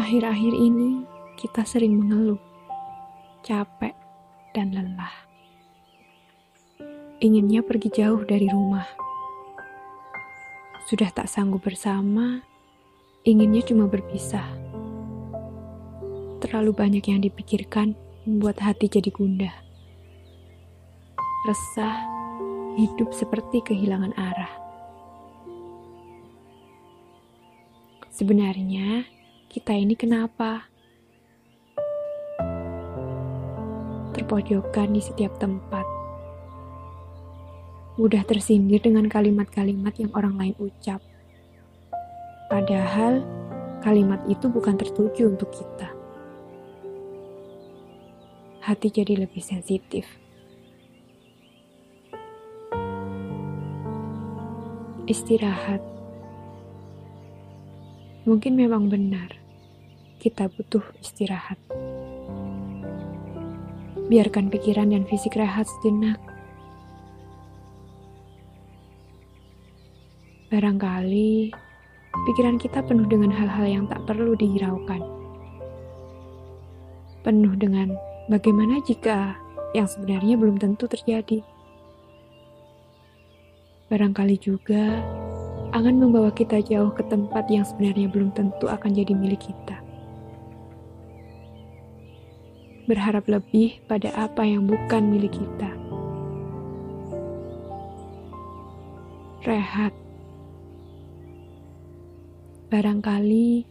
Akhir-akhir ini kita sering mengeluh, capek, dan lelah. Inginnya pergi jauh dari rumah. Sudah tak sanggup bersama, inginnya cuma berpisah. Terlalu banyak yang dipikirkan membuat hati jadi gundah. Resah, hidup seperti kehilangan arah. Sebenarnya, kita ini kenapa? Terpojokan di setiap tempat. Mudah tersindir dengan kalimat-kalimat yang orang lain ucap. Padahal kalimat itu bukan tertuju untuk kita. Hati jadi lebih sensitif. Istirahat. Mungkin memang benar kita butuh istirahat. Biarkan pikiran dan fisik rehat sejenak. Barangkali pikiran kita penuh dengan hal-hal yang tak perlu dihiraukan. Penuh dengan bagaimana jika yang sebenarnya belum tentu terjadi. Barangkali juga akan membawa kita jauh ke tempat yang sebenarnya belum tentu akan jadi milik kita. Berharap lebih pada apa yang bukan milik kita. Rehat. Barangkali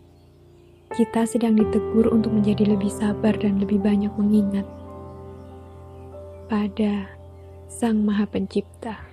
kita sedang ditegur untuk menjadi lebih sabar dan lebih banyak mengingat pada Sang Maha Pencipta.